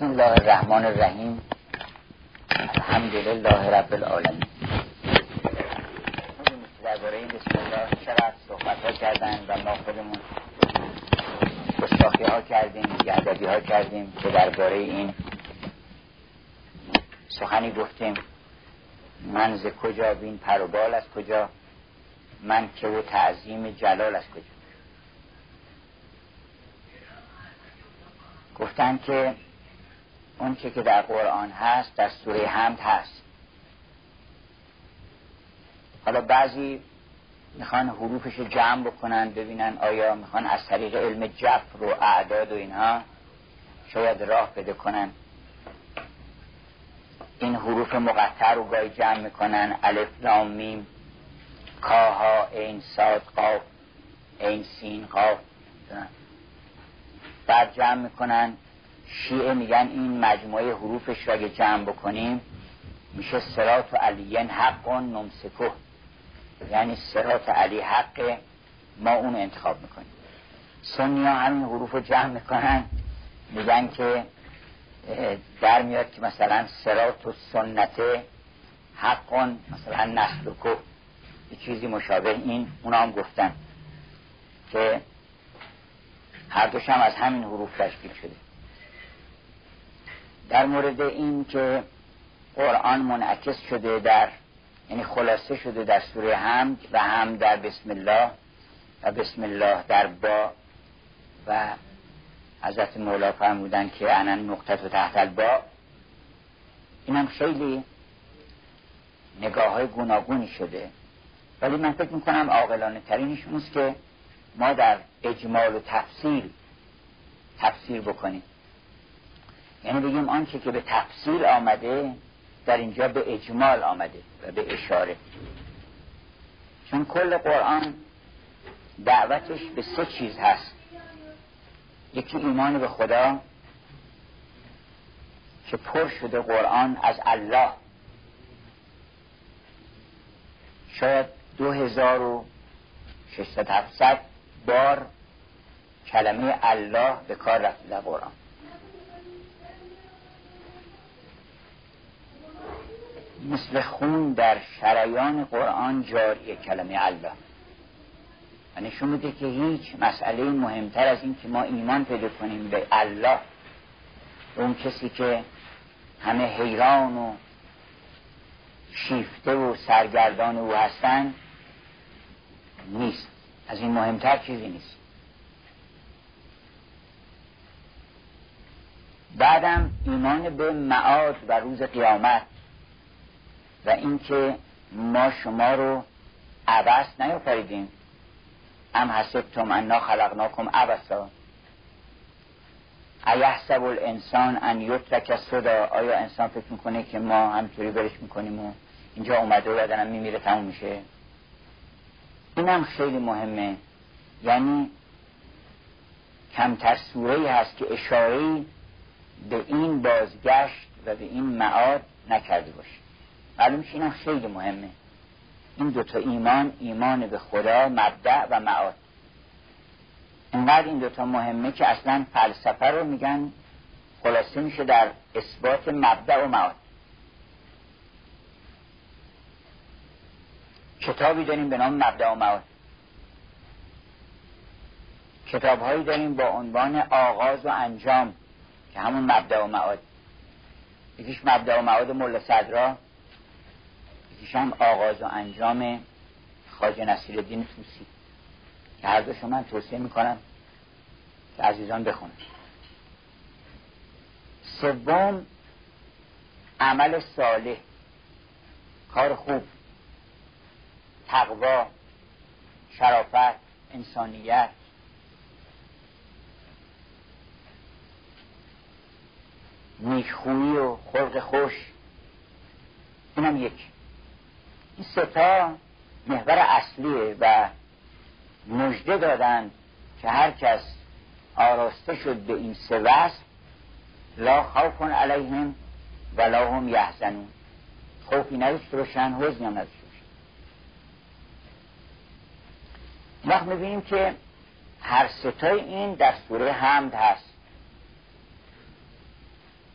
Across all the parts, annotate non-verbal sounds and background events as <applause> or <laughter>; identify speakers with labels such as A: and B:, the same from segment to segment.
A: بسم الله الرحمن الرحیم. الحمد لله رب العالمین. درباره بسم الله چقدر صحبت ها کردن و ما خودمون گستاخی ها کردیم یهدبی ها کردیم که درباره این سخنی گفتیم. من ز کجا؟ بین پروبال از کجا؟ من که و تعظیم جلال از کجا؟ گفتن که اون که در قرآن هست در سوره حمد هست. حالا بعضی می‌خوان حروفش رو جمع بکنن ببینن آیا می‌خوان از طریق علم جفر و اعداد و اینها شاید راه بده کنن. این حروف مقطع رو گاهی جمع می‌کنن. الف لام میم کاها این ساد قاف این سین قاف. بعد جمع می‌کنن. شیعه میگن این مجموعه حروفش را اگه جمع بکنیم میشه سرات و علیین حق و نمسکه یعنی سرات علی حق ما اون انتخاب می‌کنیم. سنی ها همین حروف رو جمع می‌کنن میگن که در میاد که مثلا سرات و سنت حق مثلا نسل و که یه چیزی مشابه این اونا هم گفتن که هر دوش هم از همین حروف تشکیل شده. در مورد این که قرآن منعکس شده در یعنی خلاصه شده در سوره حمد و هم در بسم الله و بسم الله در با و حضرت مولا فرمودن که انا نقطت و تحت البا. اینم خیلی نگاه های گوناگونی شده. ولی من فکر می‌کنم عاقلانه ترینشون است که ما در اجمال و تفصیل تفسیر بکنیم. یعنی بگیم آنچه که به تفصیل آمده در اینجا به اجمال آمده و به اشاره. چون کل قرآن دعوتش به سه چیز هست. یکی ایمان به خدا که پر شده قرآن از الله. شاید دو هزار و ششتد هفتصد بار کلمه الله به کار رفته در قرآن. مثل خون در شریان قرآن جاری کلمه الله. و نشون میده که هیچ مسئله مهمتر از این که ما ایمان پیدا کنیم به الله اون کسی که همه حیران و شیفته و سرگردان او هستن نیست. از این مهمتر چیزی نیست. بعدم ایمان به معاد و روز قیامت. و اینکه ما شما رو عبس نیافریدیم ام حسبتم انا خلقناکم عبسا ایحسب الانسان ان یترک صدا آیا انسان فکر می‌کنه که ما همطوری برش می‌کنیم و اینجا اومده و بدنم میمیره تموم میشه؟ اینم خیلی مهمه. یعنی کمتر سوره هست که اشاره به این بازگشت و به این معاد نکرده باشه معلوم اینم خیلی مهمه. این دوتا ایمان ایمان به خدا مبدع و معاد. اینقدر این دوتا مهمه که اصلا فلسفه رو میگن خلاصه میشه در اثبات مبدع و معاد. کتابی داریم به نام مبدع و معاد. کتاب هایی داریم با عنوان آغاز و انجام که همون مبدع و معاد. یکیش مبدع و معاد ملا صدرا. هم آغاز و انجام خاج نصیر الدین توسی که هر دوشو من توصیه می‌کنم که عزیزان بخونن. سوم عمل صالح. کار خوب. تقوا شرافت انسانیت. نیکخویی و خلق خوش. اینم یک. این ستا محور اصلیه و مژده دادن که هر کس آراسته شد به این سه وصف لا خوف علیهم ولا هم یحزنون. خوفی نداشته باشن حزنی هم نداشته باشن وقت می‌بینیم که هر ستای این در سوره حمد هست.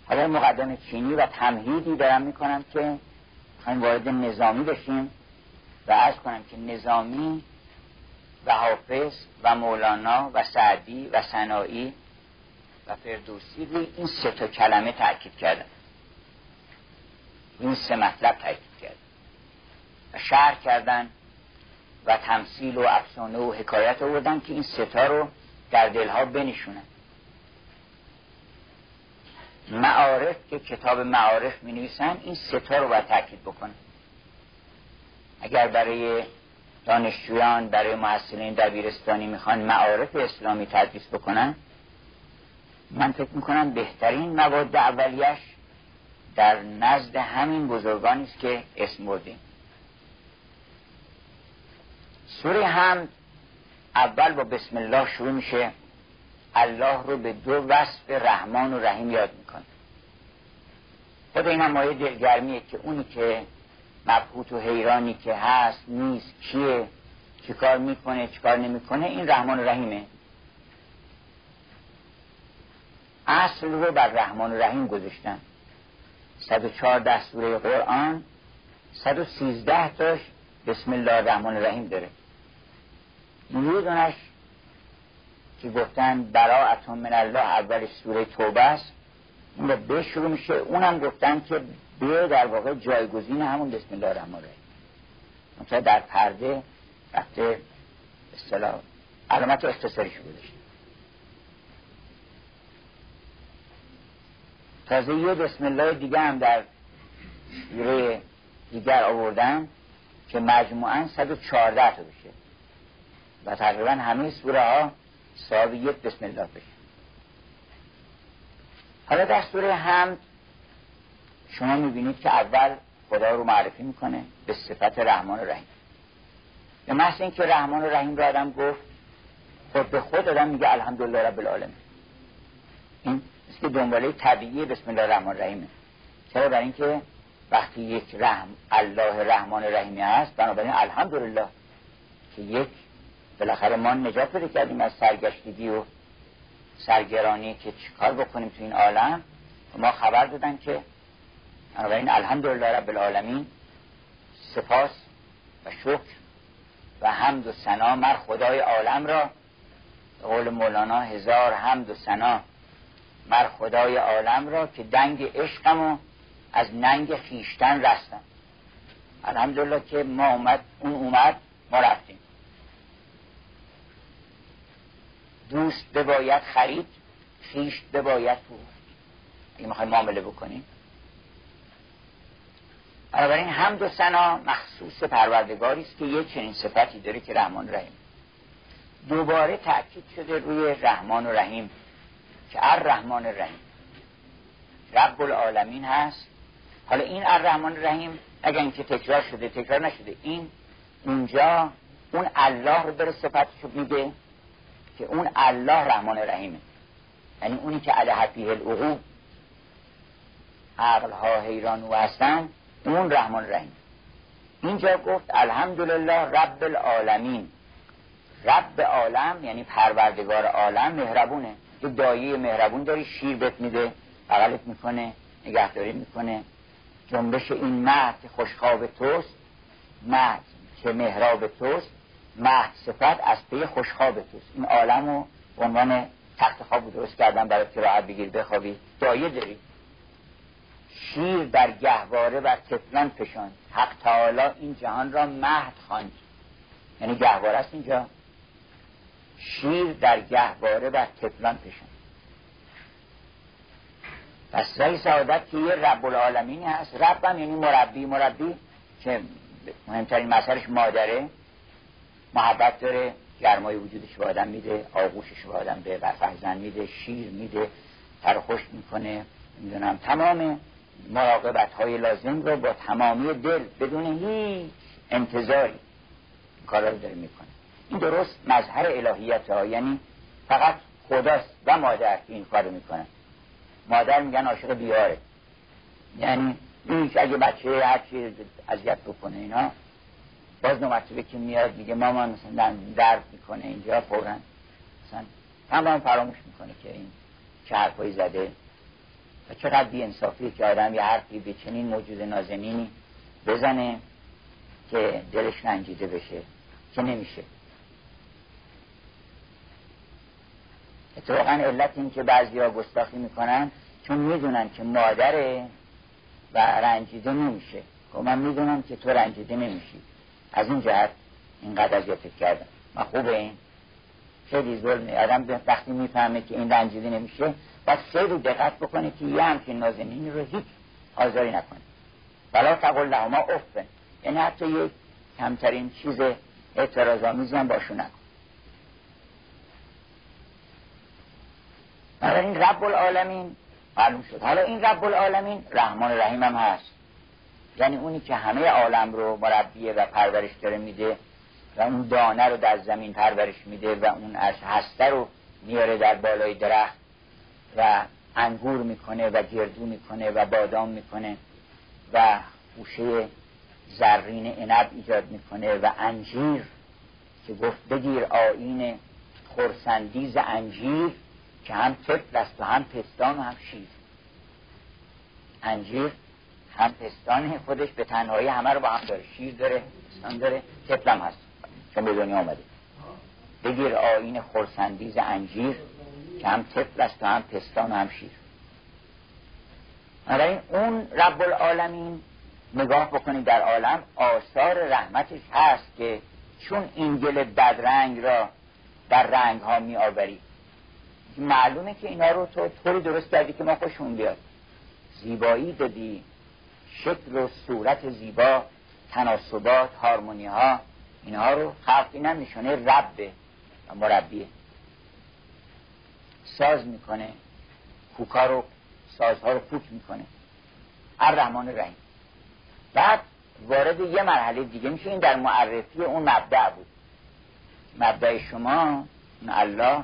A: حالا مقدم چینی و تمهیدی دارم می‌کنم که خواهیم وارد نظامی بشیم و ارز کنم که نظامی و حافظ و مولانا و سعدی و سنایی و فردوسی روی این سه تا کلمه تاکید کردن. این سه مطلب تاکید کردن. و شهر کردن و تمثیل و افسانه و حکایت آوردن که این ستا رو در دلها بنشونن. معارف که کتاب معارف می نویسن این ستا رو باید تاکید بکنن. اگر برای دانشجویان برای محصلین دبیرستانی می‌خوان معارف اسلامی تدریس بکنن من فکر می‌کنم بهترین مواد اولیش در نزد همین بزرگانی است که اسم بردیم. سوره هم اول با بسم الله شروع میشه. الله رو به دو وصف رحمان و رحیم یاد می‌کنه. خود این هم مایه دلگرمیه که اونی که مبهوت و حیرانی که هست نیست کیه چیکار می‌کنه چیکار نمی‌کنه این رحمان و رحیمه. اصل رو بر رحمان و رحیم گذاشتن. 114 سوره قرآن 113 تاش بسم الله الرحمن الرحیم داره. یه که گفتن براعتون من الله اول سوره توبه است. اون رو به شروع میشه. اونم گفتن که به در واقع جایگزین همون بسم الله الرحمن الرحیم. مثلا در پرده رفته اصطلاح علامت اختصاریش بودش تازه یه بسم الله دیگه هم در سوره دیگر آوردن که مجموعا 114 تا بشه. و تقریبا همه سوره ها صاحب یک بسم الله بشه حالا در سوره حمد شما می‌بینید که اول خدا رو معرفی می‌کنه به صفت رحمان و رحیم. به محض اینکه رحمان و رحیم رو آدم گفت خود به خود آدم میگه الحمدلله رب العالمین. این است که دنباله طبیعی بسم الله الرحمن الرحیمه چرا؟ برای اینکه وقتی یک رحم الله رحمان رحیمی هست بنابراین الحمدلله که یک بالاخره ما نجات پیدا کردیم از سرگشتگی و سرگرانی که چیکار بکنیم تو این عالم. ما خبر دادن که بنابراین الحمدلله رب العالمین سپاس و شکر و حمد و سنا مر خدای عالم را به قول مولانا هزار حمد و سنا مر خدای عالم را که دنگ عشقم و از ننگ خیشتن رستم. الحمدلله که ما اومد اون اومد ما رفتیم. دوست بباید خرید خیش بباید فروخت این می‌خوایم معامله بکنیم. بنابراین حمد و سنا مخصوص پروردگاری است که یک چنین صفتی داره که رحمان رحیم. دوباره تاکید شده روی رحمان و رحیم که الرحمن الرحیم رب العالمین هست. حالا این الرحمن الرحیم اگر اینکه تکرار شده تکرار نشده. این اونجا اون الله رو داره صفتشو میده. که اون الله رحمان رحیمه یعنی اونی که علیه فیه العقوب عقلها حیران و هستن اون رحمان رحیم اینجا گفت الحمدلله رب العالمین. رب عالم یعنی پروردگار عالم مهربونه. یه دایه مهربون داری شیر بهت میده بغلت می‌کنه نگهداری می‌کنه. جنبش این مهد خوشخواب توست مهد که مهراب توست مهد صفت از پی خوشخواب توست این عالم رو عنوان تخت خواب درست کردن برای که راحت بگیر بخوابی. دایه داری. شیر در گهواره و تفلان فشان حق تعالی این جهان را مهد خواند. یعنی گهواره است اینجا. شیر در گهواره و تفلان پشن پس رای سعادت که یه رب العالمینی هست. رب هم یعنی مربی مربی که مهمترین مسئلش مادره. محبت داره گرمای وجودش به آدم میده آغوشش به آدم به فرزند میده شیر میده ترخوش می‌کنه می‌دونم. تمام مراقبت های لازم رو با تمامی دل بدون هیچ انتظاری کارا رو داره می‌کنه. این درست مظهر الهیت ها یعنی فقط خداست و مادر این کارو می‌کنن مادر میگن عاشق بیاره. یعنی این اگه بچه هر چی اذیت بکنه اینا باز نو مرتبه که میاد میگه مامان مثلا درد می‌کنه اینجا فورا. مثلا تمام فراموش می‌کنه که این چه حرفایی زده. و چقدر بی انصافی که آدم یه حرفی به چنین موجود نازنینی بزنه که دلش رنجیده بشه که نمیشه. اتفاقا علت این که بعضی ها گستاخی می‌کنن چون می‌دونن که مادره و رنجیده نمیشه. خب من می‌دونم که تو رنجیده نمیشی. از این جهت اینقدر اذیتت کردم. و خوبه این. خیلی ظلمه آدم وقتی می‌فهمه که این رنجیده نمیشه باید خیلی دقت بکنه که یه همچین نازنینی رو هیچ آزاری نکنه. ولا تقل لهما افن یعنی حتی یک کمترین چیز اعتراض آمیزی هم باشون نکن. این رب العالمین معلوم شد. حالا این رب العالمین رحمان رحیم هم هست. یعنی اونی که همه عالم رو مربیه و پرورش داره میده و اون دانه رو در زمین پرورش میده و اون از هسته رو میاره در بالای درخت و انگور می‌کنه و گردو می‌کنه و بادام می‌کنه و خوشه زرین عنب ایجاد می‌کنه و انجیر که گفت بگیر آین خورسندیز انجیر که هم طفل است و هم پستان و هم شیر. انجیر هم پستان خودش به تنهایی همه رو با هم داره. شیر داره پستان داره طفلم هست. چون به دنیا آمده بگیر آین خورسندیز انجیر که هم طفل است و هم پستان و هم شیر. این اون رب العالمین نگاه بکنید در عالم آثار رحمتش هست که چون این گل بدرنگ را در رنگ ها می آوری معلومه که اینا رو تو طوری درست کردی که ما خوشمون بیاد. زیبایی دادی. شکل و صورت زیبا تناسبات هارمونی ها اینها رو خلق نمیشونه ربه و مربیه ساز می‌کنه کوکا رو سازها رو فوت می‌کنه. الرحمن رحیم. بعد وارد یه مرحله دیگه میشه این در معرفی اون مبدع بود. مبدع شما اون الله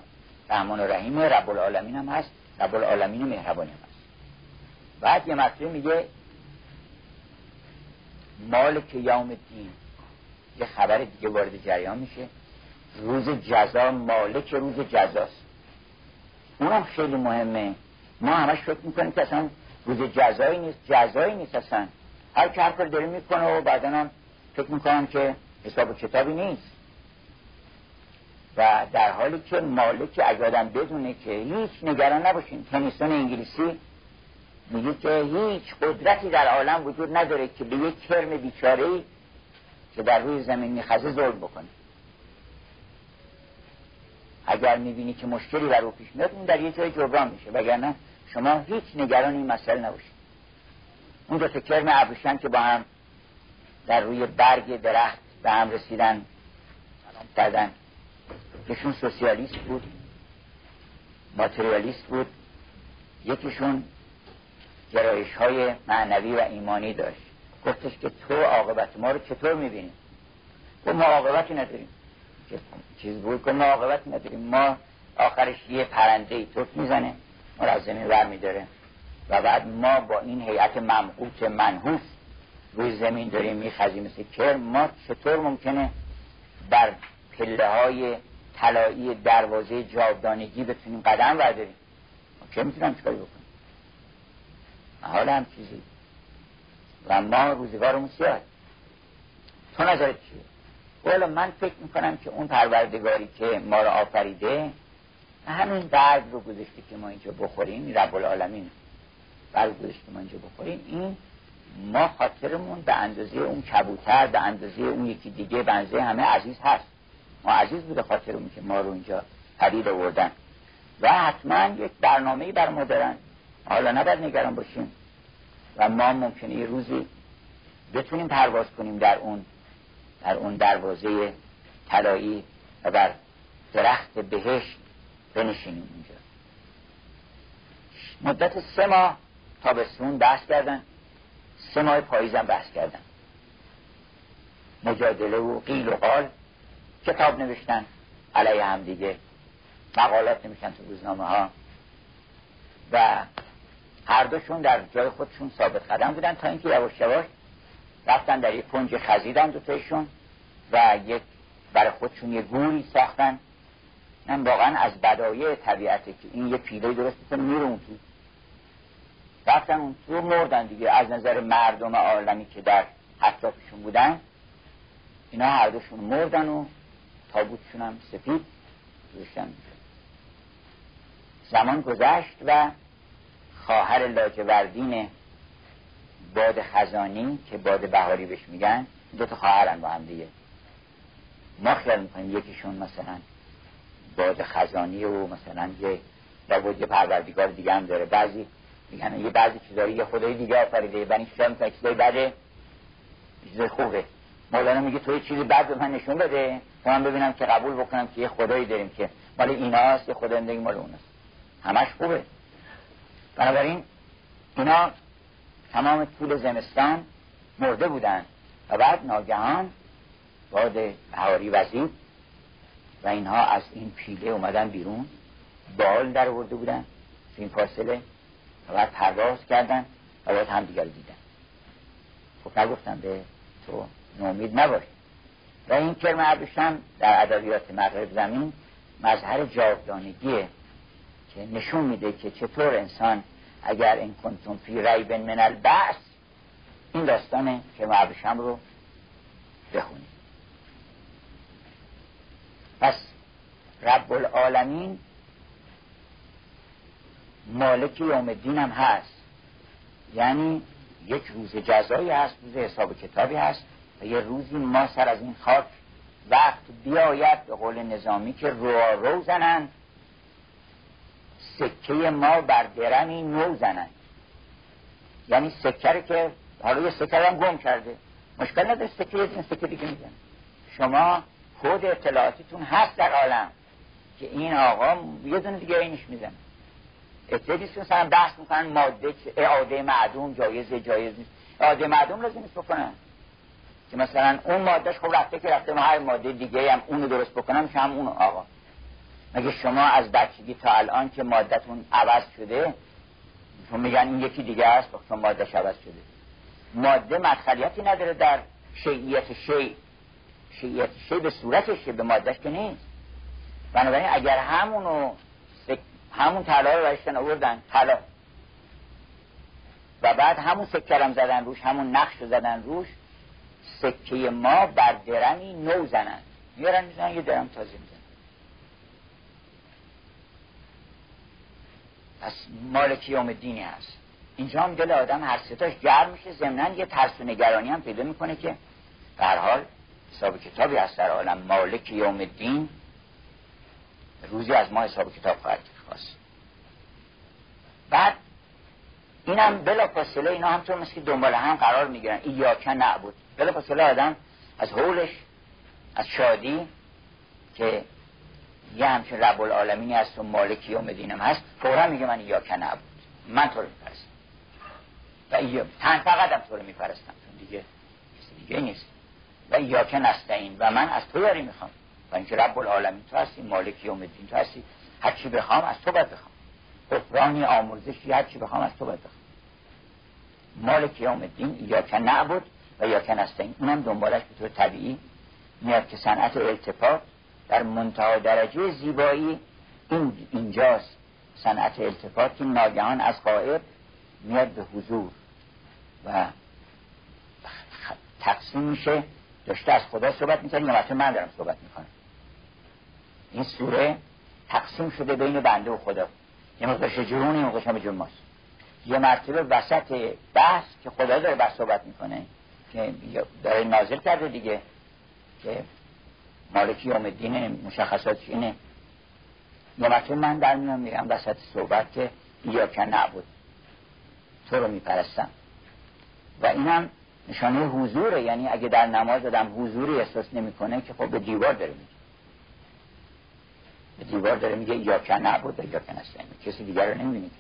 A: رحمان و رحیم رب العالمین هم هست. رب العالمین مهربانی هم هست. بعد یه مطلب میگه مالک یوم دین. یه خبر دیگه وارد جریان میشه. روز جزا مالک روز جزاست. اونم خیلی مهمه. ما همش فکر می‌کنیم که اصلا روز جزایی نیست جزایی نیست اصلا. هر که هر کار داره می‌کنه و بعدا هم فکر می‌کنم که حساب و کتابی نیست. و در حالی که مالک اگه آدم بدونه که هیچ نگران نباشین. تنیسون انگلیسی میگه که هیچ. قدرتی در عالم وجود نداره که به یک کرم بیچاره که در روی زمین میخزه ظلم بکنه. اگر می‌بینی که مشکلی بر او پیش میاد اون در یه جای جبران میشه. وگرنه شما هیچ نگران این مسئله نباشید. اون دو کرم ابریشم که با هم در روی برگ درخت به هم رسیدن سلام کردن یکیشون سوسیالیست بود ماتریالیست بود. یکیشون گرایش های معنوی و ایمانی داشت. گفتش که تو عاقبت ما رو چطور می‌بینی؟ تو ما عاقبتی نداریم. چیز بود؟ که ما عاقبتی نداریم. ما آخرش یه پرنده ای توف می‌زنه ما رو از زمین ور میداره. و بعد ما با این هیئت ممقوت منحوس روی زمین داریم میخزیم مثل کرم. ما چطور ممکنه بر پله های طلایی دروازه جاودانگی بتونیم قدم برداریم؟ ما که می‌تونم چکاری بکنیم حالا هم چیزی. و ما روزگارمون سیاه تو نظرت چیه؟ والا من فکر می‌کنم که اون پروردگاری که ما رو آفریده همین برگ رو گذاشته که ما اینجا بخوریم رب العالمین برگ گذاشته ما اینجا بخوریم این ما خاطرمون به اندازه اون کبوتر به اندازه اون یکی دیگه به همه عزیز هست. ما عزیز بوده خاطرمون که ما رو اینجا پدید آوردن. و حتما یک برنامه بر ما دارن. حالا نباید نگران باشیم. و ما ممکنه یه روزی بتونیم پرواز کنیم در اون در اون دروازه طلایی و بر درخت بهشت بنشینیم اونجا مدت سه ماه تابستون بحث کردن. سه ماه پاییزم بحث کردن. مجادله و قیل و قال کتاب نوشتن. علیه هم دیگه مقالات نمیشن تو روزنامه ها و هر دوشون در جای خودشون ثابت قدم بودن تا اینکه یواش یواش رفتن در یک کنج خزیدن دوتایشون و یک برای خودشون یه گوری ساختن. من واقعا از بدایه طبیعته که این یه پیله درست می‌کنه میره اون تو رفتن اون تو مردن دیگه. از نظر مردم عالمی که در اطرافشون بودن اینا هر دوشون مردن و تابوتشون هم سفید. گذاشتن زمان گذشت و خواهر لاجوردین باد خزانی که باد بهاری بهش میگن دو تا خواهرن با هم دیگه. ما خیال می‌کنیم یکیشون مثلا باد خزانی و مثلا یه داود یه پروردگار دیگه هم داره. بعضی میگن یه بعضی چیزایی یه خدای دیگه آفریده بنی خیال می‌کنه چیزایی بده چیزای خوبه. مولانا میگه تو یه چیزی بد به من نشون بده من ببینم که قبول بکنم که یه خدایی داریم که مال ایناست یه خدای دیگه مال اوناست. همش خوبه. بنابراین اینا تمام طول زمستان مرده بودن و بعد ناگهان باد بهاری وزید و اینها از این پیله اومدن بیرون بال در ورده بودن این فاصله و بعد پرواز کردن و بعد هم دیگر دیدن. خب نگفتم به تو نومید نباش. و این کرم عبوشم در ادبیات مغرب زمین مظهر جاودانگیه که نشون میده که چطور انسان اگر این کنتون فی ریب من البعث این داستان که عبوشم رو بخونید پس رب العالمین مالک یوم الدین هم هست. یعنی یک روز جزایی هست روز حساب کتابی هست و یه روزی ما سر از این خاک وقت بیاید به قول نظامی که رو رو زنند سکه ما بر درمی نو زنند. یعنی سکه که حالا یه سکه هم گم کرده. مشکل نداره سکه یه سکه دیگه میزن شما خود اطلاعاتیتون هست در عالم که این آقا یه دونه دیگه اینش می‌زنه. اتفاقی مثلا بحث می‌کنن ماده اعاده معدوم جایز جایز نیست. اعاده معدوم لازم نیست بکنن. که مثلا اون مادهش خب رفته که رفته ما هر ماده دیگه هم اونو درست بکنم میشه هم اون آقا. مگه شما از بچگی تا الان که مادهتون عوض شده چون میگن این یکی دیگه است چون مادهش عوض شده. ماده مدخلیتی نداره در شیعیت شیع. شیعیت شیع به صورتش به مادهش که نیست. بنابراین اگر همونو همون طلا رو برشتن آوردن طلا. و بعد همون سکرم زدن روش همون نقش رو زدن روش سکه ما بر درمی نو زنن. میارن می‌زنن یه درم تازه می‌زنن. پس مالک یوم دینی هست. اینجا هم دل آدم هر ستاش گرم میشه. ضمنا یه ترس و نگرانی هم پیدا می‌کنه که در حال حساب کتابی هست در عالم. مالک یوم دین روزی از ما حساب کتاب خواهد خواست بعد اینم بلا فاصله اینا همطور مثل که دنبال هم قرار می‌گیرن. این یاکن نعبود بلا فاصله آدم از حولش از شادی که یه همچون رب العالمینی هست و مالک یوم دینم هست. فورا میگه من یاکن نعبود من تو رو میپرستم. و این تن فقط هم تو رو میپرستم. چون دیگه کسی دیگه نیست. و یاکن نستعین و من از تو یاری می‌خوام. و اینکه رب العالمین تو هستی مالک یوم دین تو هستی هر چی بخوام از تو باید بخوام. قفرانی آمرزشی هر چی بخوام از تو باید بخوام. مالک یوم الدین یا که نعبد و یا که نستین اونم دنبالش به طور طبیعی میاد که صنعت التفات در منتها درجه زیبایی این اینجاست. صنعت التفات که ناگهان از قائب میاد به حضور و تقسیم میشه. داشته از خدا صحبت می‌کنه یا من دارم صحبت می‌کنم. این سوره تقسیم شده بین بنده و خدا. یه مقدار شجرون یه مقدار شما ماست یه مرتبه وسط بحث که خدا داره بحث صحبت می‌کنه که داره نازل کرده دیگه که مالکی یوم الدین مشخصاتش اینه یه من در میان میگم وسط صحبت که یا که نبود تو رو میپرستم. و اینم نشانه حضوره. یعنی اگه در نماز آدم حضوری احساس نمی‌کنه که خب به دیوار داره میگه. به دیوار داره میگه یا که نبود یا که نستیم کسی دیگر رو نمی‌بینید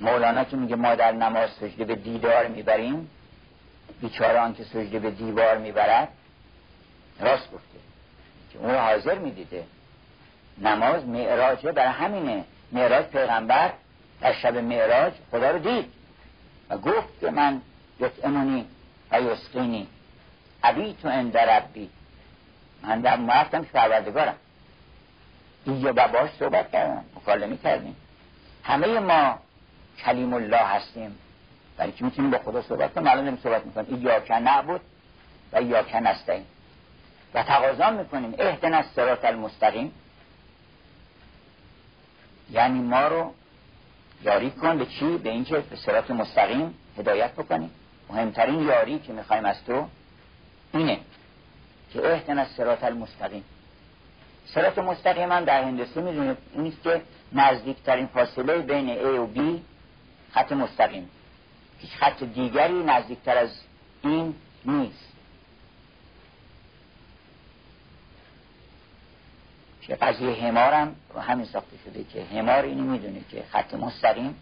A: مولانا که میگه ما در نماز سجده به دیدار می‌بریم بیچاره که سجده به دیوار می‌برد راست گفته. که اون حاضر می‌دیده. نماز معراجه برای همینه. معراج پیغمبر در شب معراج خدا رو دید. و گفت که من یتعمونی و یسقینی. عبی تو اندر ربی. من در مرفتم که پروردگارم. اینجا باش صحبت کردم مکالمه کردیم. همه ما کلیم الله هستیم. برای که می‌تونیم با خدا صحبت کنیم؟ الان صحبت می‌کنیم. این یاکن نعبد و یاکن هستیم و تقاضا می‌کنیم. اهدن از سرات المستقیم. یعنی ما رو یاری کن به چی؟ به اینکه به سرات مستقیم هدایت بکنیم. مهمترین یاری که می‌خوایم از تو اینه که اهدن از سرات المستقیم. سرات مستقیم هم در هندسی می‌دونید اینیست که نزدیکترین فاصله بین A و B خط مستقیم. هیچ خط دیگری نزدیکتر از این نیست. که قضیه همارم همین ساخته شده که همار اینو می‌دونه که خط مستقیم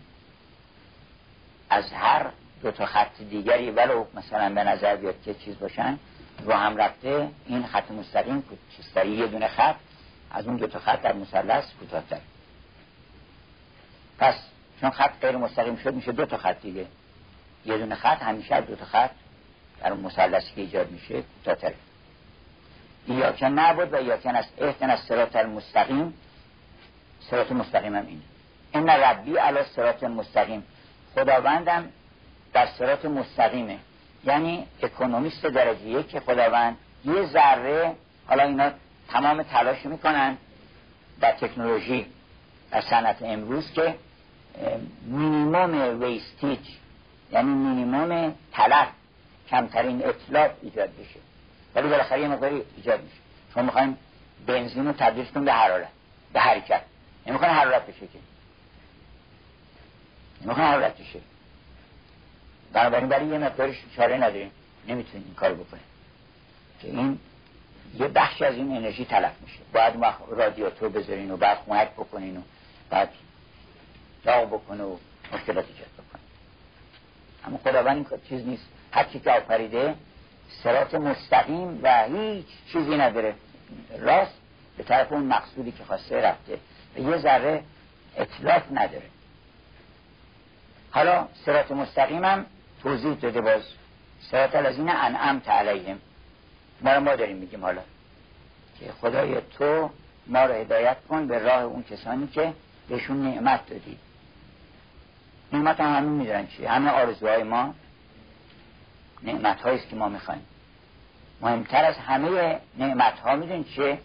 A: از هر دو تا خط دیگری ولو مثلا به نظر بیاد که چیز باشن رو هم رفته این خط مستقیم چیزتری یه دونه خط از اون دو تا خط در مثلث کوتاهتر. پس چون خط غیر مستقیم شد میشه دو تا خط دیگه. یه دونه خط همیشه دو تا خط در مثلثی که ایجاد میشه کوتاهتر یاکن نبود و یاکن است. احتن از سرات المستقیم. صراط مستقیم هم این إن ربي على صراط مستقيم خداوندم در صراط مستقیمه. یعنی economist درجه یک که خداوند یه ذره حالا اینا تمام تلاش می‌کنن در تکنولوژی در صنعت امروز که minimum wastage یعنی مینیموم تلف کمترین اتلاف ایجاد بشه. ولی بالاخره یه مقداری ایجاد میشه. شما می‌خوایم بنزین رو تبدیل کنیم به حرارت به حرکت. نمی‌خوان حرارت بشه که. نمی‌خوان حرارت بشه. بنابراین برای یه مقدارش چاره نداریم. نمی‌تونیم این کار بکنیم. که این یه بخش از این انرژی تلف میشه. باید ما رادیاتور بذارین و بعد خونک بکنین و بعد داغ بکنه و مشکلات ایجاد بکنه اما خداوند این چیز نیست. هر چی که آفریده سرات مستقیم و هیچ چیزی نداره. راست به طرف اون مقصودی که خواسته رفته. و یه ذره اطلاف نداره. حالا سرات مستقیمم توضیح داده باز. سرات الذین انعمت علیهم. ما ما داریم میگیم حالا. که خدای تو ما رو هدایت کن به راه اون کسانی که بهشون نعمت دادی. نعمت هم همین می‌دونن چیه همه آرزوهای ما نعمت هاییست که ما می‌خوایم مهمتر از همه نعمت ها می‌دونید چیه؟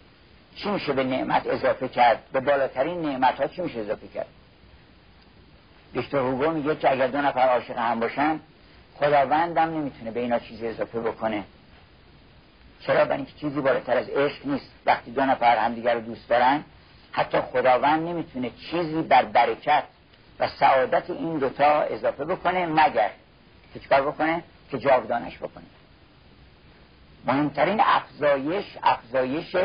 A: چی میشه به نعمت اضافه کرد؟ به بالاترین نعمت ها چی میشه اضافه کرد؟ بیشتر هوگو میگه که اگر دو نفر عاشق هم باشن خداوندم نمی‌تونه به اینا چیزی اضافه بکنه. چرا؟ برای اینکه چیزی بالاتر از عشق نیست. وقتی دو نفر همدیگر رو دوست دارن حتی خداوند نمی‌تونه چیزی بر برکت و سعادت این دوتا اضافه بکنه مگر. که چکار بکنه؟ که جاودانش بکنه مهمترین افزایش افزایش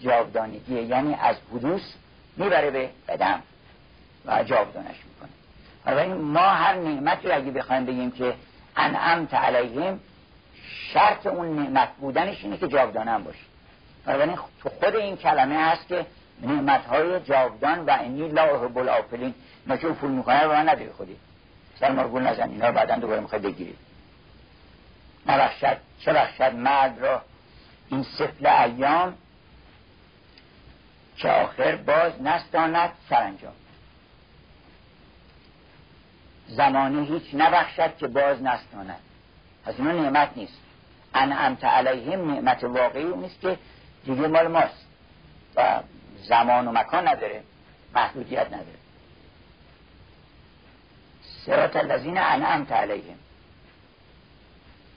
A: جاودانگیه. یعنی از حدوث می‌بره به قدم و جاودانش می‌کنه. بنابراین ما هر نعمت رو اگه بخوایم بگیم که انعمت علیهم شرط اون نعمت بودنش اینه که جاودانه هم باشه. بنابراین تو خود این کلمه هست که نعمت های جاودان و اینی لا احب الافلین ما چه افول می‌کنه و من نداری خودی. سر ما گول نزن اینا رو بعدا دوباره می‌خوای بگیرید. نبخشد چه بخشد مرد را؟ این سفل ایام که آخر باز نستاند سرانجام. زمانه هیچ نبخشد که باز نستاند. از اینا نعمت نیست. انعمت علیهم نعمت واقعی نیست که دیگه مال ماست. و زمان و مکان نداره محدودیت نداره. سرات الذین انعمت علیهم.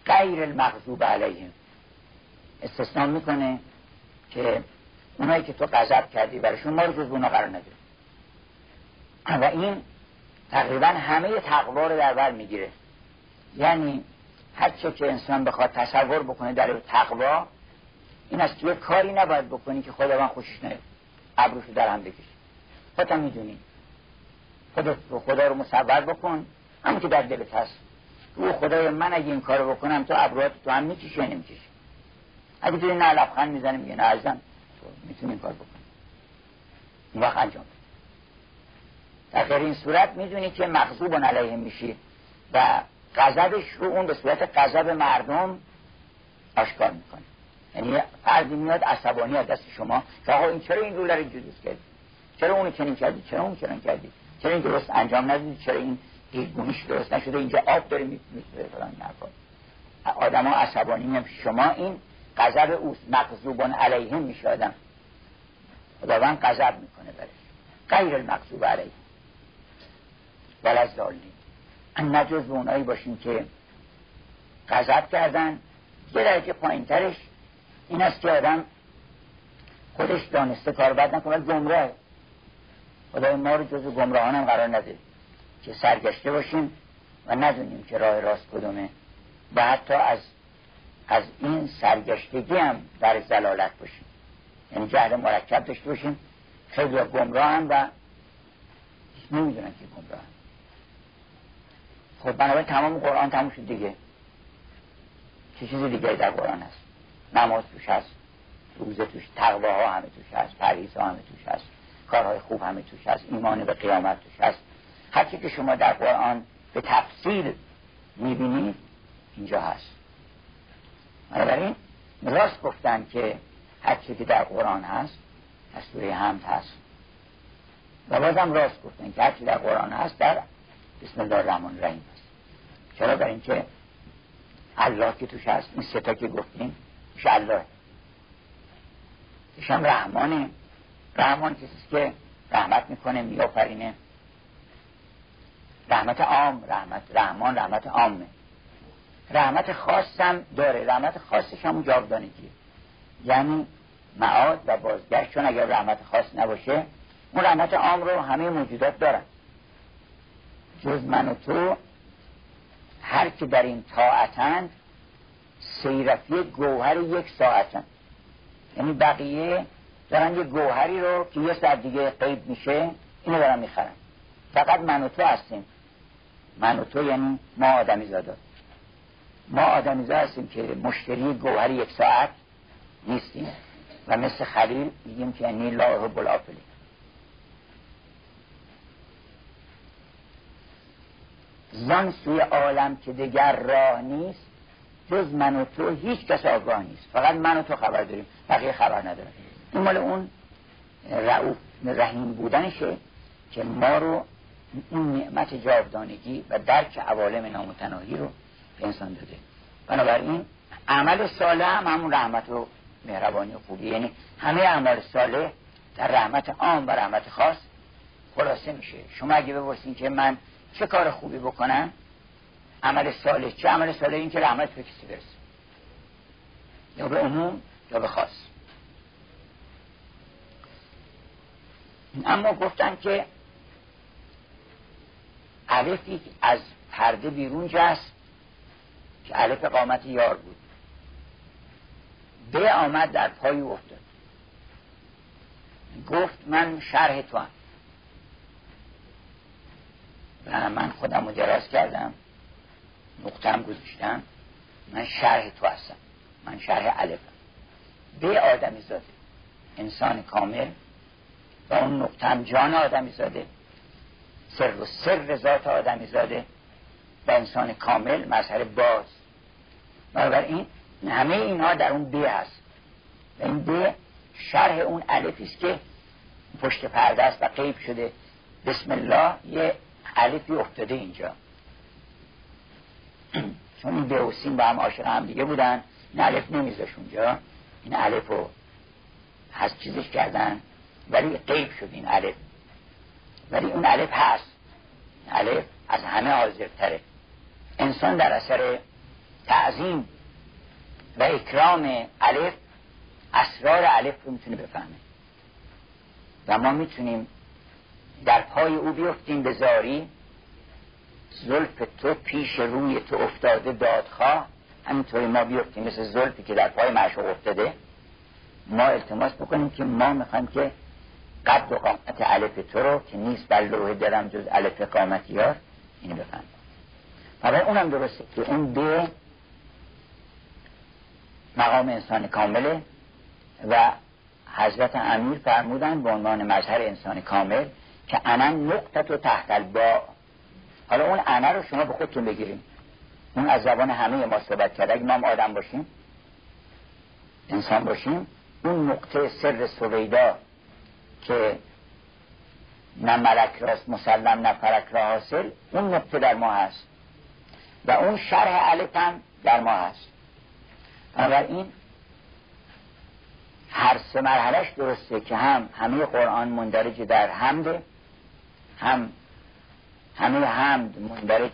A: غیر المغضوب علیهم. استثناء می‌کنه که اونایی که تو غضب کردی برایشون ما رو جز اونا قرار نده. و این تقریبا همه تقوا رو در بر می‌گیره. یعنی هر چه که انسان بخواد تصور بکنه در تقوا این است که کاری نباید بکنی که خداوند خوشش نیاد. ابروشو در هم بکشی خودت می‌دونی. خودت رو خدا رو مصور بکن. همون که در دلت هست. او خدای من اگه این کارو بکنم تو ابروات تو هم می‌کشی یا نمی‌کشی اگه تو نه لبخند می‌زنه میگه نه تو می‌تونی این کار بکنی. این وقت انجام در این صورت می‌دونی که مغضوب علیه میشی و غضبش رو اون به صورت غضب مردم آشکار می‌کنه یعنی فردی میاد عصبانی از دست شما که این چرا این رو جلوس کردی؟ چرا اونو چنین کردی؟ چرا اون چنین کردی؟ چرا این درست انجام ندادی؟ چرا این دیگونیش درست نشده اینجا آب داره می‌تونه فلان آدم ها عصبانی هم شما این غضب اوست. مقذوبان علیهم میشه آدم. خداوند غضب می‌کنه برش. غیر المقذوب علیه ولز دالین ان نجز به اونایی باشیم که غضب کردن. یه درجه پایین ترش این است که آدم خودش دانسته کار بد نکنه گمراه. خدای ما رو جزو گمراهان هم قرار نده. که سرگشته باشیم و ندونیم که راه راست کدومه. و حتی از از این سرگشتگی هم در زلالت باشیم. یعنی جهل مرکب داشته باشیم. خیلی گمراه هم و نمی‌دونن که گمراه هم. خب بنابراین تمام قرآن تموم شد دیگه. چه چیز دیگه در قرآن هست؟ نماز توش هست روزه توش تقوه ها همه توش هست پریز ها همه توش هست کارهای خوب همه توش هست ایمان به قیامت توش هست. هرچی که شما در قرآن به تفصیل می‌بینید اینجا هست. بنابراین راست گفتن که هرچی که در قرآن هست از سوره هست. و بازم راست گفتن که هرچی در قرآن هست در بسم الله الرحمن الرحیم هست. چرا؟ در اینکه الله که توش هست این ستا که گفتیم میشه الله. هم رحمانه. رحمان کسی که رحمت می‌کنه میآفرینه. رحمت عام رحمت رحمان رحمت عامه. رحمت خاصم داره رحمت خاصش همون جاودانگیه. یعنی معاد و بازگشت چون اگر رحمت خاص نباشه اون رحمت عام رو همه موجودات دارن. جز من و تو هر که در این طاعتند سیرفی گوهر یک ساعتن یعنی بقیه دارن یه گوهری رو که یه ساعت دیگه قید میشه اینو دارن می‌خرن. فقط من و تو هستیم. من و تو یعنی ما آدمی زاده ما آدمی زاده هستیم که مشتری گوهر یک ساعت نیستیم. و مثل خلیل میگیم که یعنی لا بلافلی زن سوی عالم که دیگر راه نیست جز من و تو هیچ کس آگاه نیست. فقط من و تو خبر داریم بقیه خبر نداریم این مال اون رعوف رحیم بودنشه که ما رو اون نعمت جاودانگی و درک عوالم نامتناهی رو به انسان داده. بنابراین عمل صالح هم همون رحمت و مهربانی و خوبی. یعنی همه اعمال صالح در رحمت عام و رحمت خاص خلاصه میشه. شما اگه بپرسین که من چه کار خوبی بکنم عمل صالح چه؟ عمل صالح این که رحمت به کسی برسه. یا به عموم یا به خاص. اما گفتن که علفی از پرده بیرون جست که علف قامت یار بود. به آمد در پای افتاد. گفت من شرح تو هم و من خودم رو کردم. نقطم گذاشتم. من شرح تو هستم. من شرح علفم به آدمی زاده. انسان کامل. و اون نقطم جان آدمی زاده. سر و سر ذات آدمی زاده و انسان کامل مظهر باز. این همه اینها در اون بی هست. و این بی شرح اون علفی است که پشت پرده است و قیب شده. بسم الله یه علفی افتاده اینجا. <clears throat> چون این به سین با هم عاشق هم دیگه بودن این علف نمیذاش اونجا. این علف رو هست چیزش کردن ولی قیب شد این علف ولی اون علف هست. علف از همه حاضرتره انسان در اثر تعظیم و اکرام علف اسرار علف رو می‌تونه بفهمه. و ما می‌تونیم در پای او بیفتیم به زاری. زلف تو پیش روی تو افتاده دادخواه. همینطوری ما بیفتیم مثل زلفی که در پای معشوق افتاده. ما التماس بکنیم که ما می‌خوایم که قد و قامت علف تو رو که نیست بر لوح درم جز علف قامتی ها اینو بفهم برای اونم درسته که اون به مقام انسان کامله و حضرت امیر فرمودن به عنوان مظهر انسان کامل که انا نقطت و تحت البا. حالا اون انا رو شما به خودتون بگیریم اون از زبان همه ما صحبت کرده. اگه ما آدم باشیم انسان باشیم اون نقطه سر سویدا که نه ملک راست مسلم نه فرک را حاصل اون نقطه در ما هست. و اون شرح الف هم در ما هست. بنابراین هر سه مرحلش درسته که هم همه قرآن مندرج در حمد هم همه حمد مندرج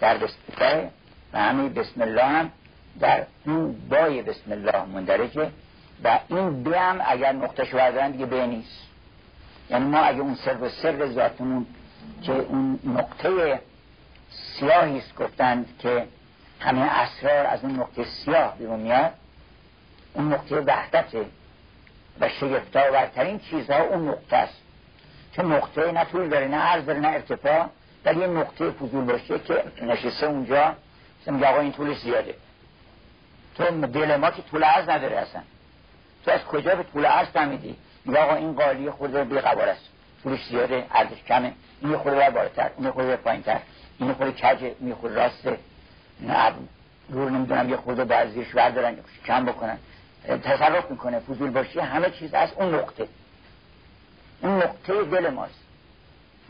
A: در بسم و همه بسم الله هم در این بای بسم الله مندرجه. و این بی هم اگر نقطه شو دیگه به نیست. یعنی ما اگه اون سر و سر ذاتمون که اون نقطه سیاهی است گفتند که همه اسرار از اون نقطه سیاه بیرون میاد اون نقطه وحدته و شگفتاورترین چیزها اون نقطه است. چون نقطه نه طول داره نه عرض داره نه ارتفاع ولی یه نقطه فضول باشه که نشسته اونجا میگه آقا این طول زیاده. تو دل ما که طول عرض نداره اصلا. تو از کجا به طول عرض فهمیدی؟ میگه آقا این قالی خود بی قبار است. طولش زیاده عرضش کمه. این خود بر بالاتر این خود پایین تر این خود کجه این خود راسته. نه دور نمی‌دونم یه خود بعضیش بردارن کم بکنن. تصرف می‌کنه فضول باشی همه چیز از اون نقطه. اون نقطه دل ماست.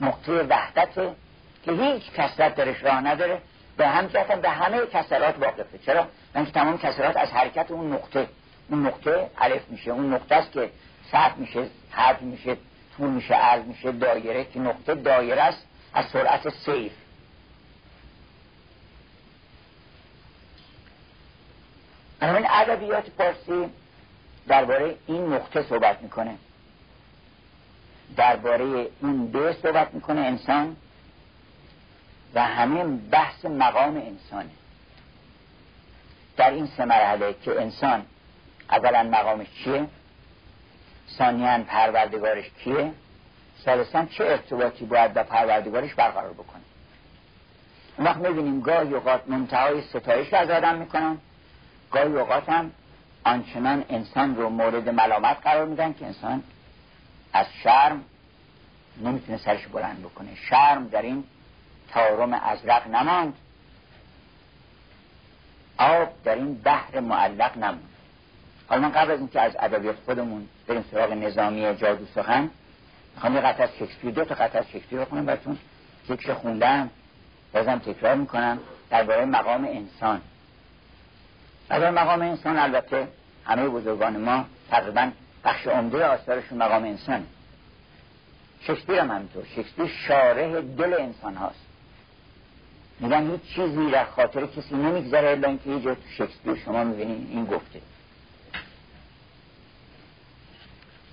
A: نقطه وحدت که هیچ کسرت درش راه نداره. به هم به همه کسرات واقفه. چرا؟ من که تمام کسرات از حرکت اون نقطه. اون نقطه الف میشه. اون نقطه است که سطح میشه حرف میشه طول میشه عرض میشه دایره که نقطه دایره است از سرعت سیر این ادبیات پارسی درباره این نقطه صحبت می‌کنه. درباره این به صحبت می‌کنه انسان و همه بحث مقام انسانه. در این سه مرحله که انسان اولا مقامش چیه؟ ثانیا پروردگارش کیه؟ ثالثا چه ارتباطی باید با پروردگارش برقرار بکنه؟ اون وقت می‌بینیم گاهی اوقات منتهای ستایش از آدم می‌کنن گاهی اوقات هم آنچنان انسان رو مورد ملامت قرار میدن که انسان از شرم نمی‌تونه سرش بلند بکنه. شرم در این تارم ازرق نماند. آب در این بحر معلق نموند حالا من قبل از اینکه از ادبیات خودمون بریم سراغ نظامی جادو سخن می‌خوام یه قطع از شکسپیر دو تا قطع از شکسپیر بخونم براتون. یکش خوندم بازم تکرار می‌کنم درباره مقام انسان. درباره مقام انسان البته همه بزرگان ما تقریبا بخش عمده آثارشون مقام انسان. شکسپیر هم همینطور. شکسپیر شارح دل انسان هاست میگن هیچ چیزی در خاطر کسی نمیگذره الا اینکه یه تو شکسپیر شما می‌بینید این گفته.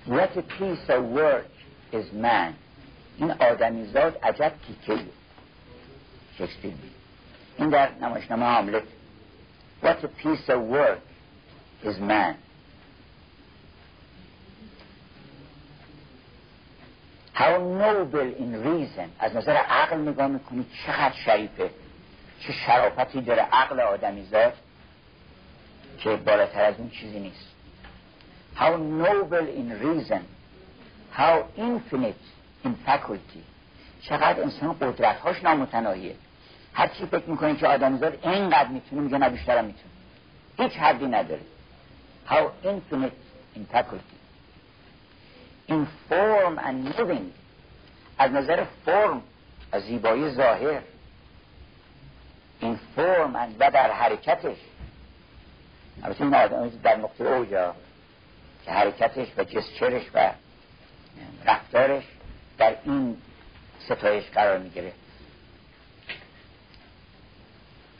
A: What a piece of work is man. این آدمیزاد عجب تیکه شکسپیر این در نمایشنامه حاملت What a piece of work is man. How noble in reason. از نظر عقل نگاه می‌کنی چقدر شریفه. چه شرافتی داره عقل آدمیزاد که بالاتر از اون چیزی نیست. How noble in reason how infinite in faculty. چقدر انسان قدرتهاش نامتناهیه. هر چی فکر می‌کنه که آدمیزاد اینقدر می‌تونه میگه نه بیشترم می‌تونه. هیچ حدی نداره. How infinite in faculty. In form and living از نظر فرم از زیبایی ظاهر. این فرم و در حرکتش. البته این آدم در نقطه اوجا که حرکتش و gesture ش و رفتارش در این ستایش قرار می‌گیره.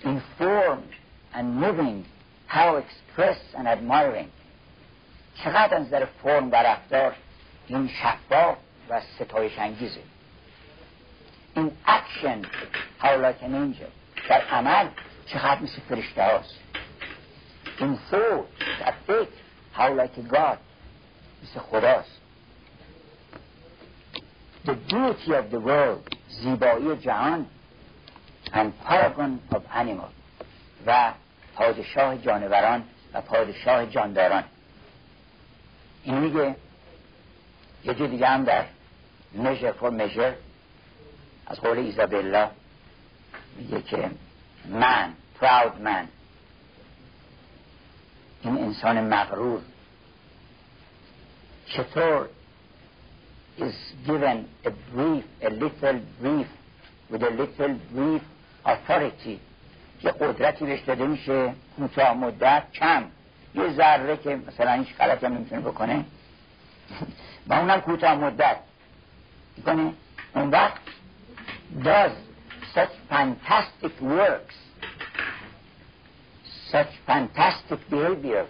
A: In form and moving how express and admirable. چقدر از نظر فرم و رفتار این شفاف و ستایش انگیزه. in action how like an angel. در عمل چقدر مثل فرشته هاست. این thought در فکر how like a God. مثل خداست. The beauty of the world زیبایی جهان and paragon of animal و پادشاه جانوران و پادشاه جانداران. این میگه یه جو دیگه هم در measure for measure. از قول ایزابلا میگه که من proud man. این انسان مغرور چطور is given a brief, a little brief, with a little brief authority که قدرتی بهش داده میشه کوتاه مدت کم یه ذره که مثلا هیچ غلط هم نمیتونه بکنه <laughs> و اونم کوتاه مدت میکنه اون وقت does such fantastic works such fantastic behavior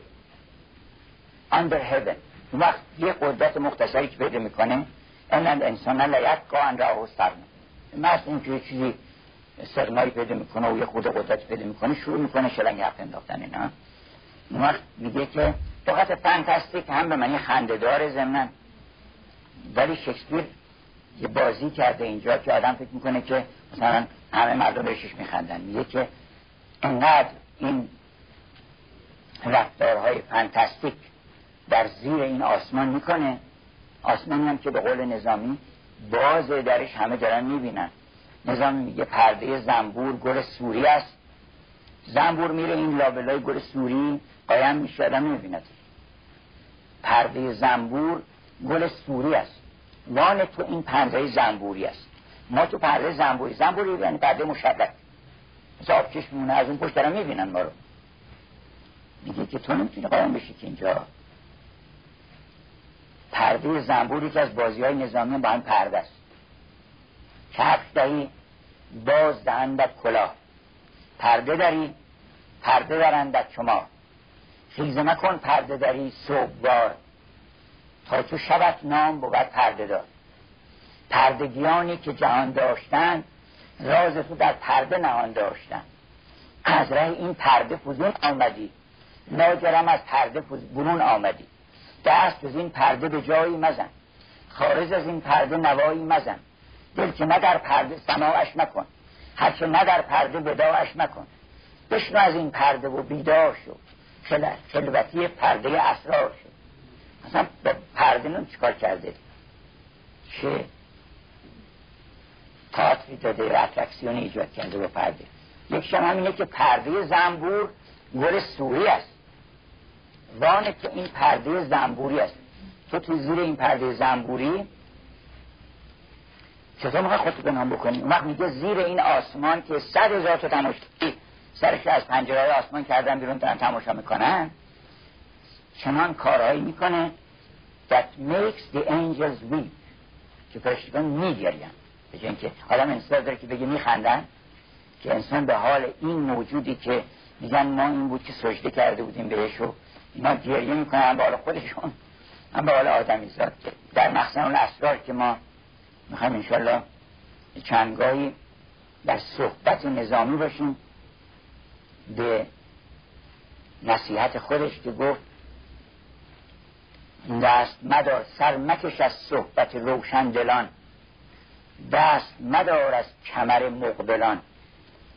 A: under heaven اون وقت یه قدرت مختصری که پیدا می‌کنه ان انسان لیت قان را و سرم اینکه یه چیزی استقماری پیدا می‌کنه و یه خود قدرت پیدا می‌کنه شروع می‌کنه شلنگ حق انداختن اینا. اون وقت میگه که فقط فانتاستیک هم به معنی خندهدار ضمنا. ولی شکسپیر یه بازی کرده اینجا که آدم فکر می‌کنه که مثلا همه مردم بهشش میخندن. میگه که انقدر این رفتارهای فانتاستیک در زیر این آسمان می‌کنه. آسمانی هم که به قول نظامی باز درش همه دارن می‌بینن. نظامی میگه پرده زنبور گل سوری است. زنبور میره این لابلای گل سوری قایم میشه آدم می‌بیند پرده زنبور گل سوری است. وان تو این پرده زنبوری است. ما تو پرده زنبوری. زنبوری یعنی پرده مشبک مثل آب چشمونه از اون پشت دارن می‌بینن ما رو. میگه که تو نمی‌تونی قایم بشی که اینجا. پرده زنبوری که از بازی های نظامی با هم پرده است. کفش دهی؟ باز دهندت کلاه پرده داری پرده درندت شما. خیزه نکن پرده داری صبحوار تا تو شبت نام بود پرده دار. پردگیانی که جهان داشتن راز تو در پرده نهان داشتن. از راه این پرده فزون آمدی. لاجرم از پرده برون آمدی. دست از این پرده به جایی مزن. خارج از این پرده نوایی مزن. دل که نه در پرده سماعش مکن. هرچه نه در پرده بداعش مکن. بشنو از این پرده و بیدار شو. خلوتی پرده اسرار شد اصلا به پرده نون چیکار کرده؟ چه تاتری داده و اترکسیون ایجاد کرده به پرده. یکیش هم اینه که پرده زنبور گل سوری است. وانه که این پرده زنبوری است. تو تو زیر این پرده زنبوری چطور می‌خوای خودتو بنام بکنی؟ اون وقت میگه زیر این آسمان که صد هزار تا تماشایی سرش از پنجره آسمان کردن بیرون دارن تماشا می‌کنن. چنان کارهایی می‌کنه that makes the angels weep که فرشتگان میگرین به اینکه آدم انصاف داره که بگه میخندن که انسان به حال این موجودی که میگن ما این بود که سجده کرده بودیم بهش و اینا گریه می‌کنن حال خودشون هم به حال آدمی زاد که در مخصن اون اسرار که ما می‌خوایم انشالله چندگاهی در صحبت نظامی باشیم به نصیحت خودش که گفت دست مدار سر مکش از صحبت روشن دلان. دست مدار از کمر مقبلان.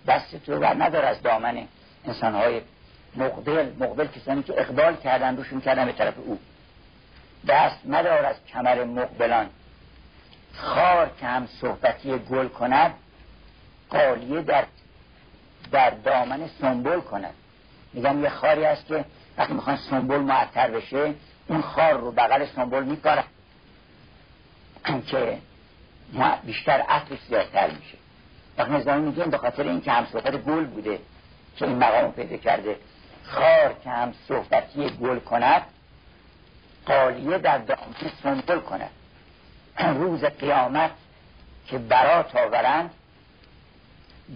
A: دست تو بر ندار از دامن انسانهای مقبل مقبل کسانی که اقبال کردن روشون کردن به طرف او. دست مدار از کمر مقبلان. خار که هم صحبتی گل کند قالیه در در دامن سنبول کند. میگم یه خاری هست که وقتی می‌خوان سنبول معطر بشه اون خار رو بغل میکاره که بیشتر عطر زیادتر میشه. وقتی نظامی میگیم به خاطر اینکه هم صحبت گل بوده که این مقام پیدا کرده خار که هم صحبتی گل کند قالیه در دامن سنبول کند. روز قیامت که برات آورند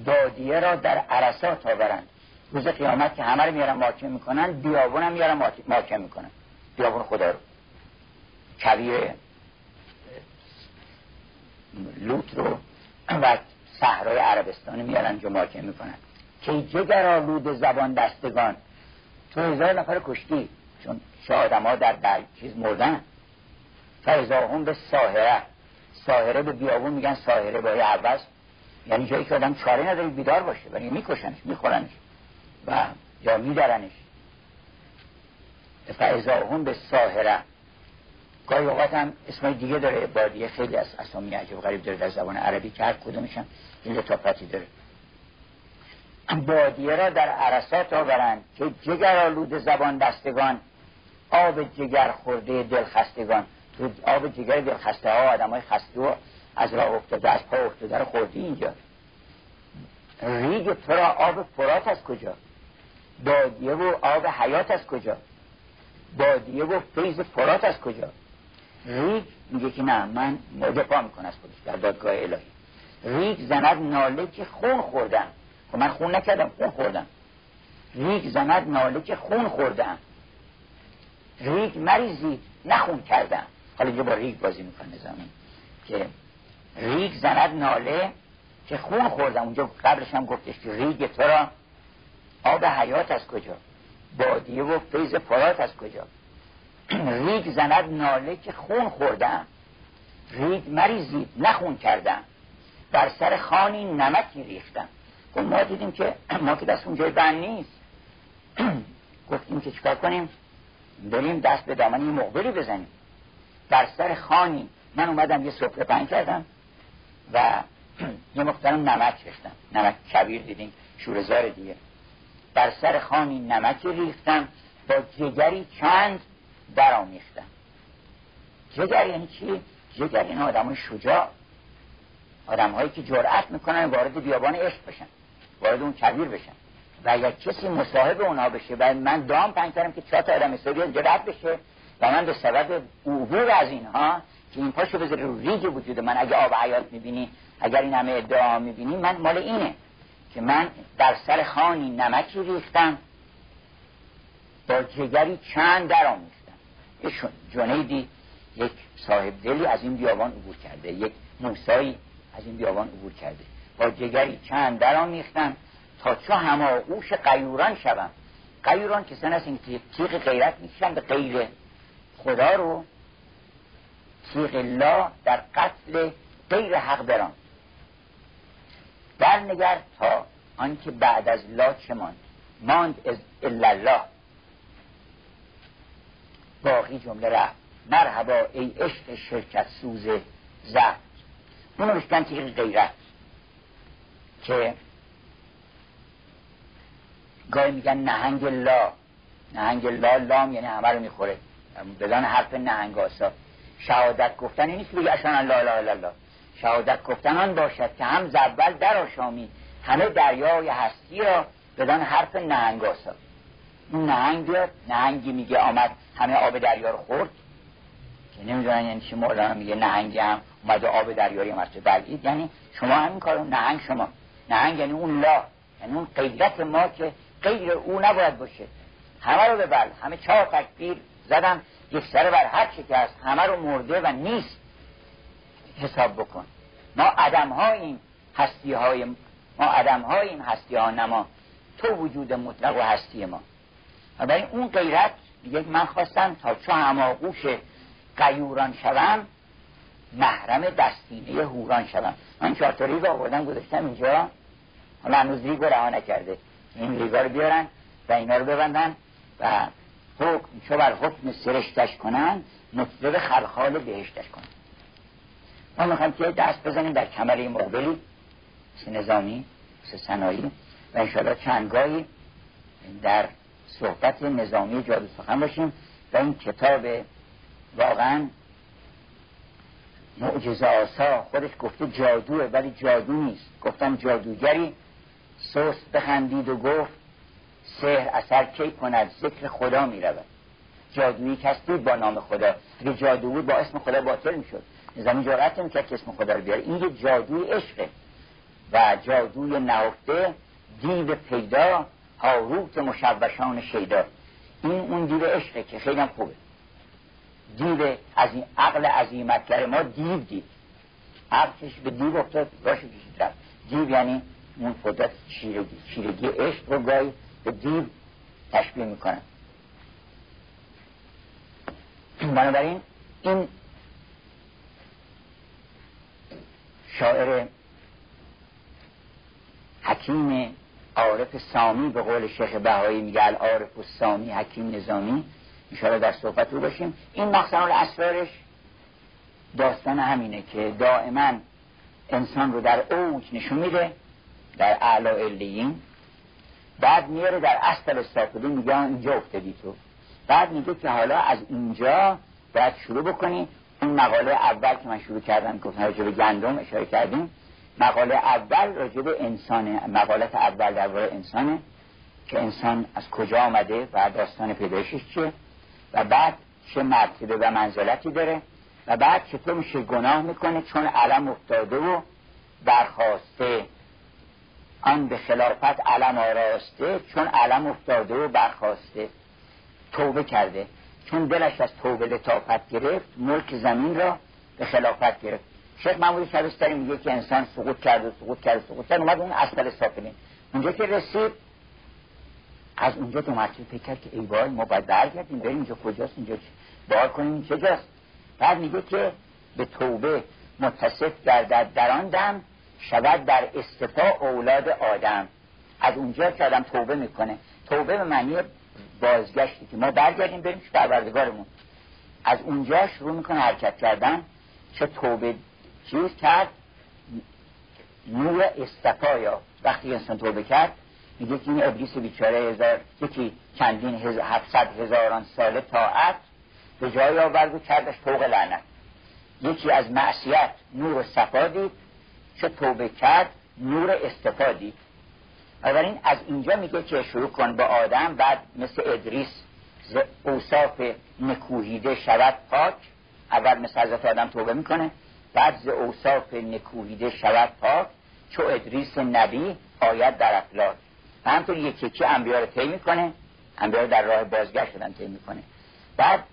A: بادیه را در عرصات آورند. روز قیامت که همه رو میارن محاکمه می‌کنن بیابون هم میارن محاکمه می‌کنن. بیابون خدا رو. کویر لوت رو و صحرای عربستان میارن جو محاکمه می‌کنن. که جگر آلود زبان دستگان تو هزار نفر کشتی چون شادم ها در, در چیز مردن. هم به ساهره. ساهره به بیابون میگن ساهره با عوض یعنی جایی که آدم چاره نداره بیدار باشه ولی میکشنش میخورنش و یا میدرنش. هم به ساهره. گاهی اوقات هم اسمای دیگه داره بادیه خیلی از اسامی عجب غریب داره در زبان عربی که هر کدومشن این لطافتی داره. بادیه را در عرصات آورند که جگر آلود زبان دستگان آب جگر خورده دلخستگان. تو آب جگر دل خسته ها آدم های خسته و از راه افتاده از پا افتاده رو خوردی اینجا. ریگ تو را آب حیات از کجا؟ بادیه و آب حیات از کجا؟ بادیه و فیض فرات از کجا؟ ریگ میگه که نه من دفاع می‌کنه از خودش در دادگاه الهی. ریگ زند ناله که خون خورده‌ام خب من خون نکردم خون خوردم. ریگ زند ناله که خون خورده‌ام. ریگ مریزید نه خون کرده‌ام. حالا اینجا با ریگ بازی می‌کنه زمین که ریگ زند ناله که خون خورده‌ام. اونجا قبلش هم گفتش که ریگ تو را آب حیات از کجا؟ بادیه و فیض فرات از کجا؟ ریگ زند ناله که خون خورده‌ام. ریگ مریزید نه خون کرده‌ام. بر سر خوانی نمکی ریختم. خب ما دیدیم که <clears throat> ما که دست اونجای بند نیست. <clears throat> گفتیم که چیکار کنیم؟ بریم دست به دامن مقبری بزنیم. در سر خانی. من اومدم یه سفره پنگ کردم و <clears throat> یه مقدارم نمک ریختم نمک کبیر دیدیم. شورزار دیگه. در سر خانی نمک ریختم. با جگری چند درآمیختم. جگر یعنی چی؟ جگر یعنی آدم شجاع. آدم هایی که جرأت می‌کنن وارد بیابان عشق بشن. وارد اون کبیر بشن. و اگر کسی مصاحب اونا بشه و من دام پنگ کردم که چهار تا آدم حسابی جرأت بشه و من به سبب عبور از اینها که این پاشو بذاره رو ریگ وجود من اگه آب حیات می‌بینی اگر این همه ادعا می‌بینی من مال اینه که من در سر خانی نمکی ریختم با جگری چند در آمیختم. یه جنیدی یک صاحب دلی از این بیابان عبور کرده یک موسایی از این بیابان عبور کرده. با جگری چند در آمیختم تا چو هماغوش قیوران شوم. قیوران که سن است این تیغ غیرت می‌کشن به غیر خدا رو. تیغ الله در قتل غیر حق بران. در نگر تا آنکه بعد از لا چه ماند؟ ماند از الله. باقی جمله رفت. مرحبا ای عشق شرکت سوز زفت اونو بشکن تیغ غیرت. که گاهی میگن نهنگ لا. نهنگ لا لام یعنی همه رو می‌خوره. بدان حرف نهنگ آسا. شهادت گفتن نیست بگه اشان لا اله الله. شهادت گفتن آن باشد که هم زبل در آشامی همه دریای هستی را بدان حرف نهنگ آسا. اون نهنگ بیاد نهنگی میگه آمد همه آب دریا رو خورد. که نمی‌دونن یعنی چی مولانا میگه نهنگی هم اومده آب دریایی هم بلگید یعنی شما همین کارو نهنگ شما. نهنگ یعنی اون لا. یعنی اون قیدت ما که غیر او نباید باشه. همه رو ببل همه چهار تکبیر زدم یک سره بر هر چی که هست. همه رو مرده و نیست. حساب بکن. ما عدم هاییم هستی های ما عدم هاییم هستی ها نما تو وجود مطلق و هستی ما. و برای اون غیرت یک من خواستم تا چو هماغوش قیوران شوم محرم دستینه هوران شوم من چهار تا ریگ آوردم گذاشتم اینجا. حالا هنوز ریگ رو رها نکرده. این ریگا رو بیارن و اینا رو ببندن و حکم چو بر حکم سرشتش کنن مطلب خلخال بهشتش کنن. ما می‌خوایم که دست بزنیم در کمر مقبلی. سه نظامی سه سنایی و انشاءالله چندگاهی در صحبت نظامی جادو سخن باشیم و این کتاب واقعا معجزه آسا خودش گفته جادوه ولی جادو نیست. گفتم جادوگری سست بخندید و گفت سهر اثر کی کند؟ ذکر خدا می رود جادویی کس بود با نام خدا. اگه جادو بود با اسم خدا باطل می شد زمین جرأت نمی که اسم خدا رو بیاره. این یه جادوی عشقه. و جادوی نهفته دیو پیدا هاروت مشوشان شیدا. این اون دیو عشقه که خیلی خوبه. دیو از این عقل عظیمتگر ما دیو دید. عقلش به دیو افتاد باشه کشید رفت. دیو یعنی اون قدرت چیرگی چیرگی عشق رو گاهی به دیو تشبیه می‌کنن بنابراین این شاعر حکیم عارف سامی به قول شیخ بهایی میگه العارف و سامی حکیم نظامی انشاءالله در صحبت رو باشیم. این مخصنال اسرارش داستان همینه که دائما انسان رو در اوج نشون میده در اعلا علیین. بعد میاره در اصل سافلی میگه اینجا افتادی تو. بعد میگه که حالا از اینجا باید شروع بکنی. این مقاله اول که من شروع کردم گفتم راجع به گندم اشاره کردیم. مقاله اول راجع به انسانه. مقالت اول درباره انسانه. که انسان از کجا آمده و داستان پیدایشش چیه. و بعد چه مرتبه و منزلتی داره و بعد چطور میشه گناه می‌کنه چون علم افتاده و برخواسته. آن به خلافت علم آراسته چون علم افتاده و برخواسته. توبه کرده. چون دلش از توبه لطافت گرفت ملک زمین را به خلافت گرفت. شیخ محمود شبستری میگه که انسان سقوط کرد و سقوط کرد و سقوط کرد اومد اون اصل سافلین اونجا که رسید از اونجا دو مرتبه فکر کرد که ای وای ما باید برگردیم بریم اینجا کجاست اینجا بار کنیم چجاست؟ بعد میگه که به توبه متصف گردد در آن شود در استفا اولاد آدم. از اونجا که آدم توبه می‌کنه. توبه به معنی بازگشتی که ما برگردیم بریم که پروردگارمون. از اونجا شروع می‌کنه حرکت کردن. چه توبه چیز کرد؟ نور استفا وقتی انسان توبه کرد که این ابلیس بیچاره هزار یکی چندین هز... هفتصد هزاران ساله طاعت به جای آورد و کردش فوق لعنت. یکی از معصیت نور صفا دید چه توبه کرد نور استفا دید. این از اینجا میگه که شروع کن با آدم بعد مثل ادریس ز اوصاف نکوهیده شود پاک. اول مثل حضرت آدم توبه می‌کنه بعد ز اوصاف نکوهیده شود پاک. چو ادریس نبی آید در افلاک. و همطور یکی یکی انبیا رو طی می‌کنه. انبیا در راه بازگشت شدن طی می‌کنه. بعد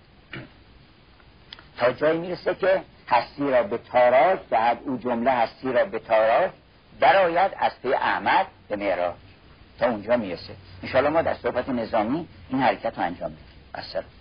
A: تا جایی می‌رسه که هستی را به تاراج دهد او جمله هستی را به تاراج درآید از پی احمد به معراج. تا اونجا می‌رسه. انشاءالله ما در صحبت نظامی این حرکت رو انجام بدیم.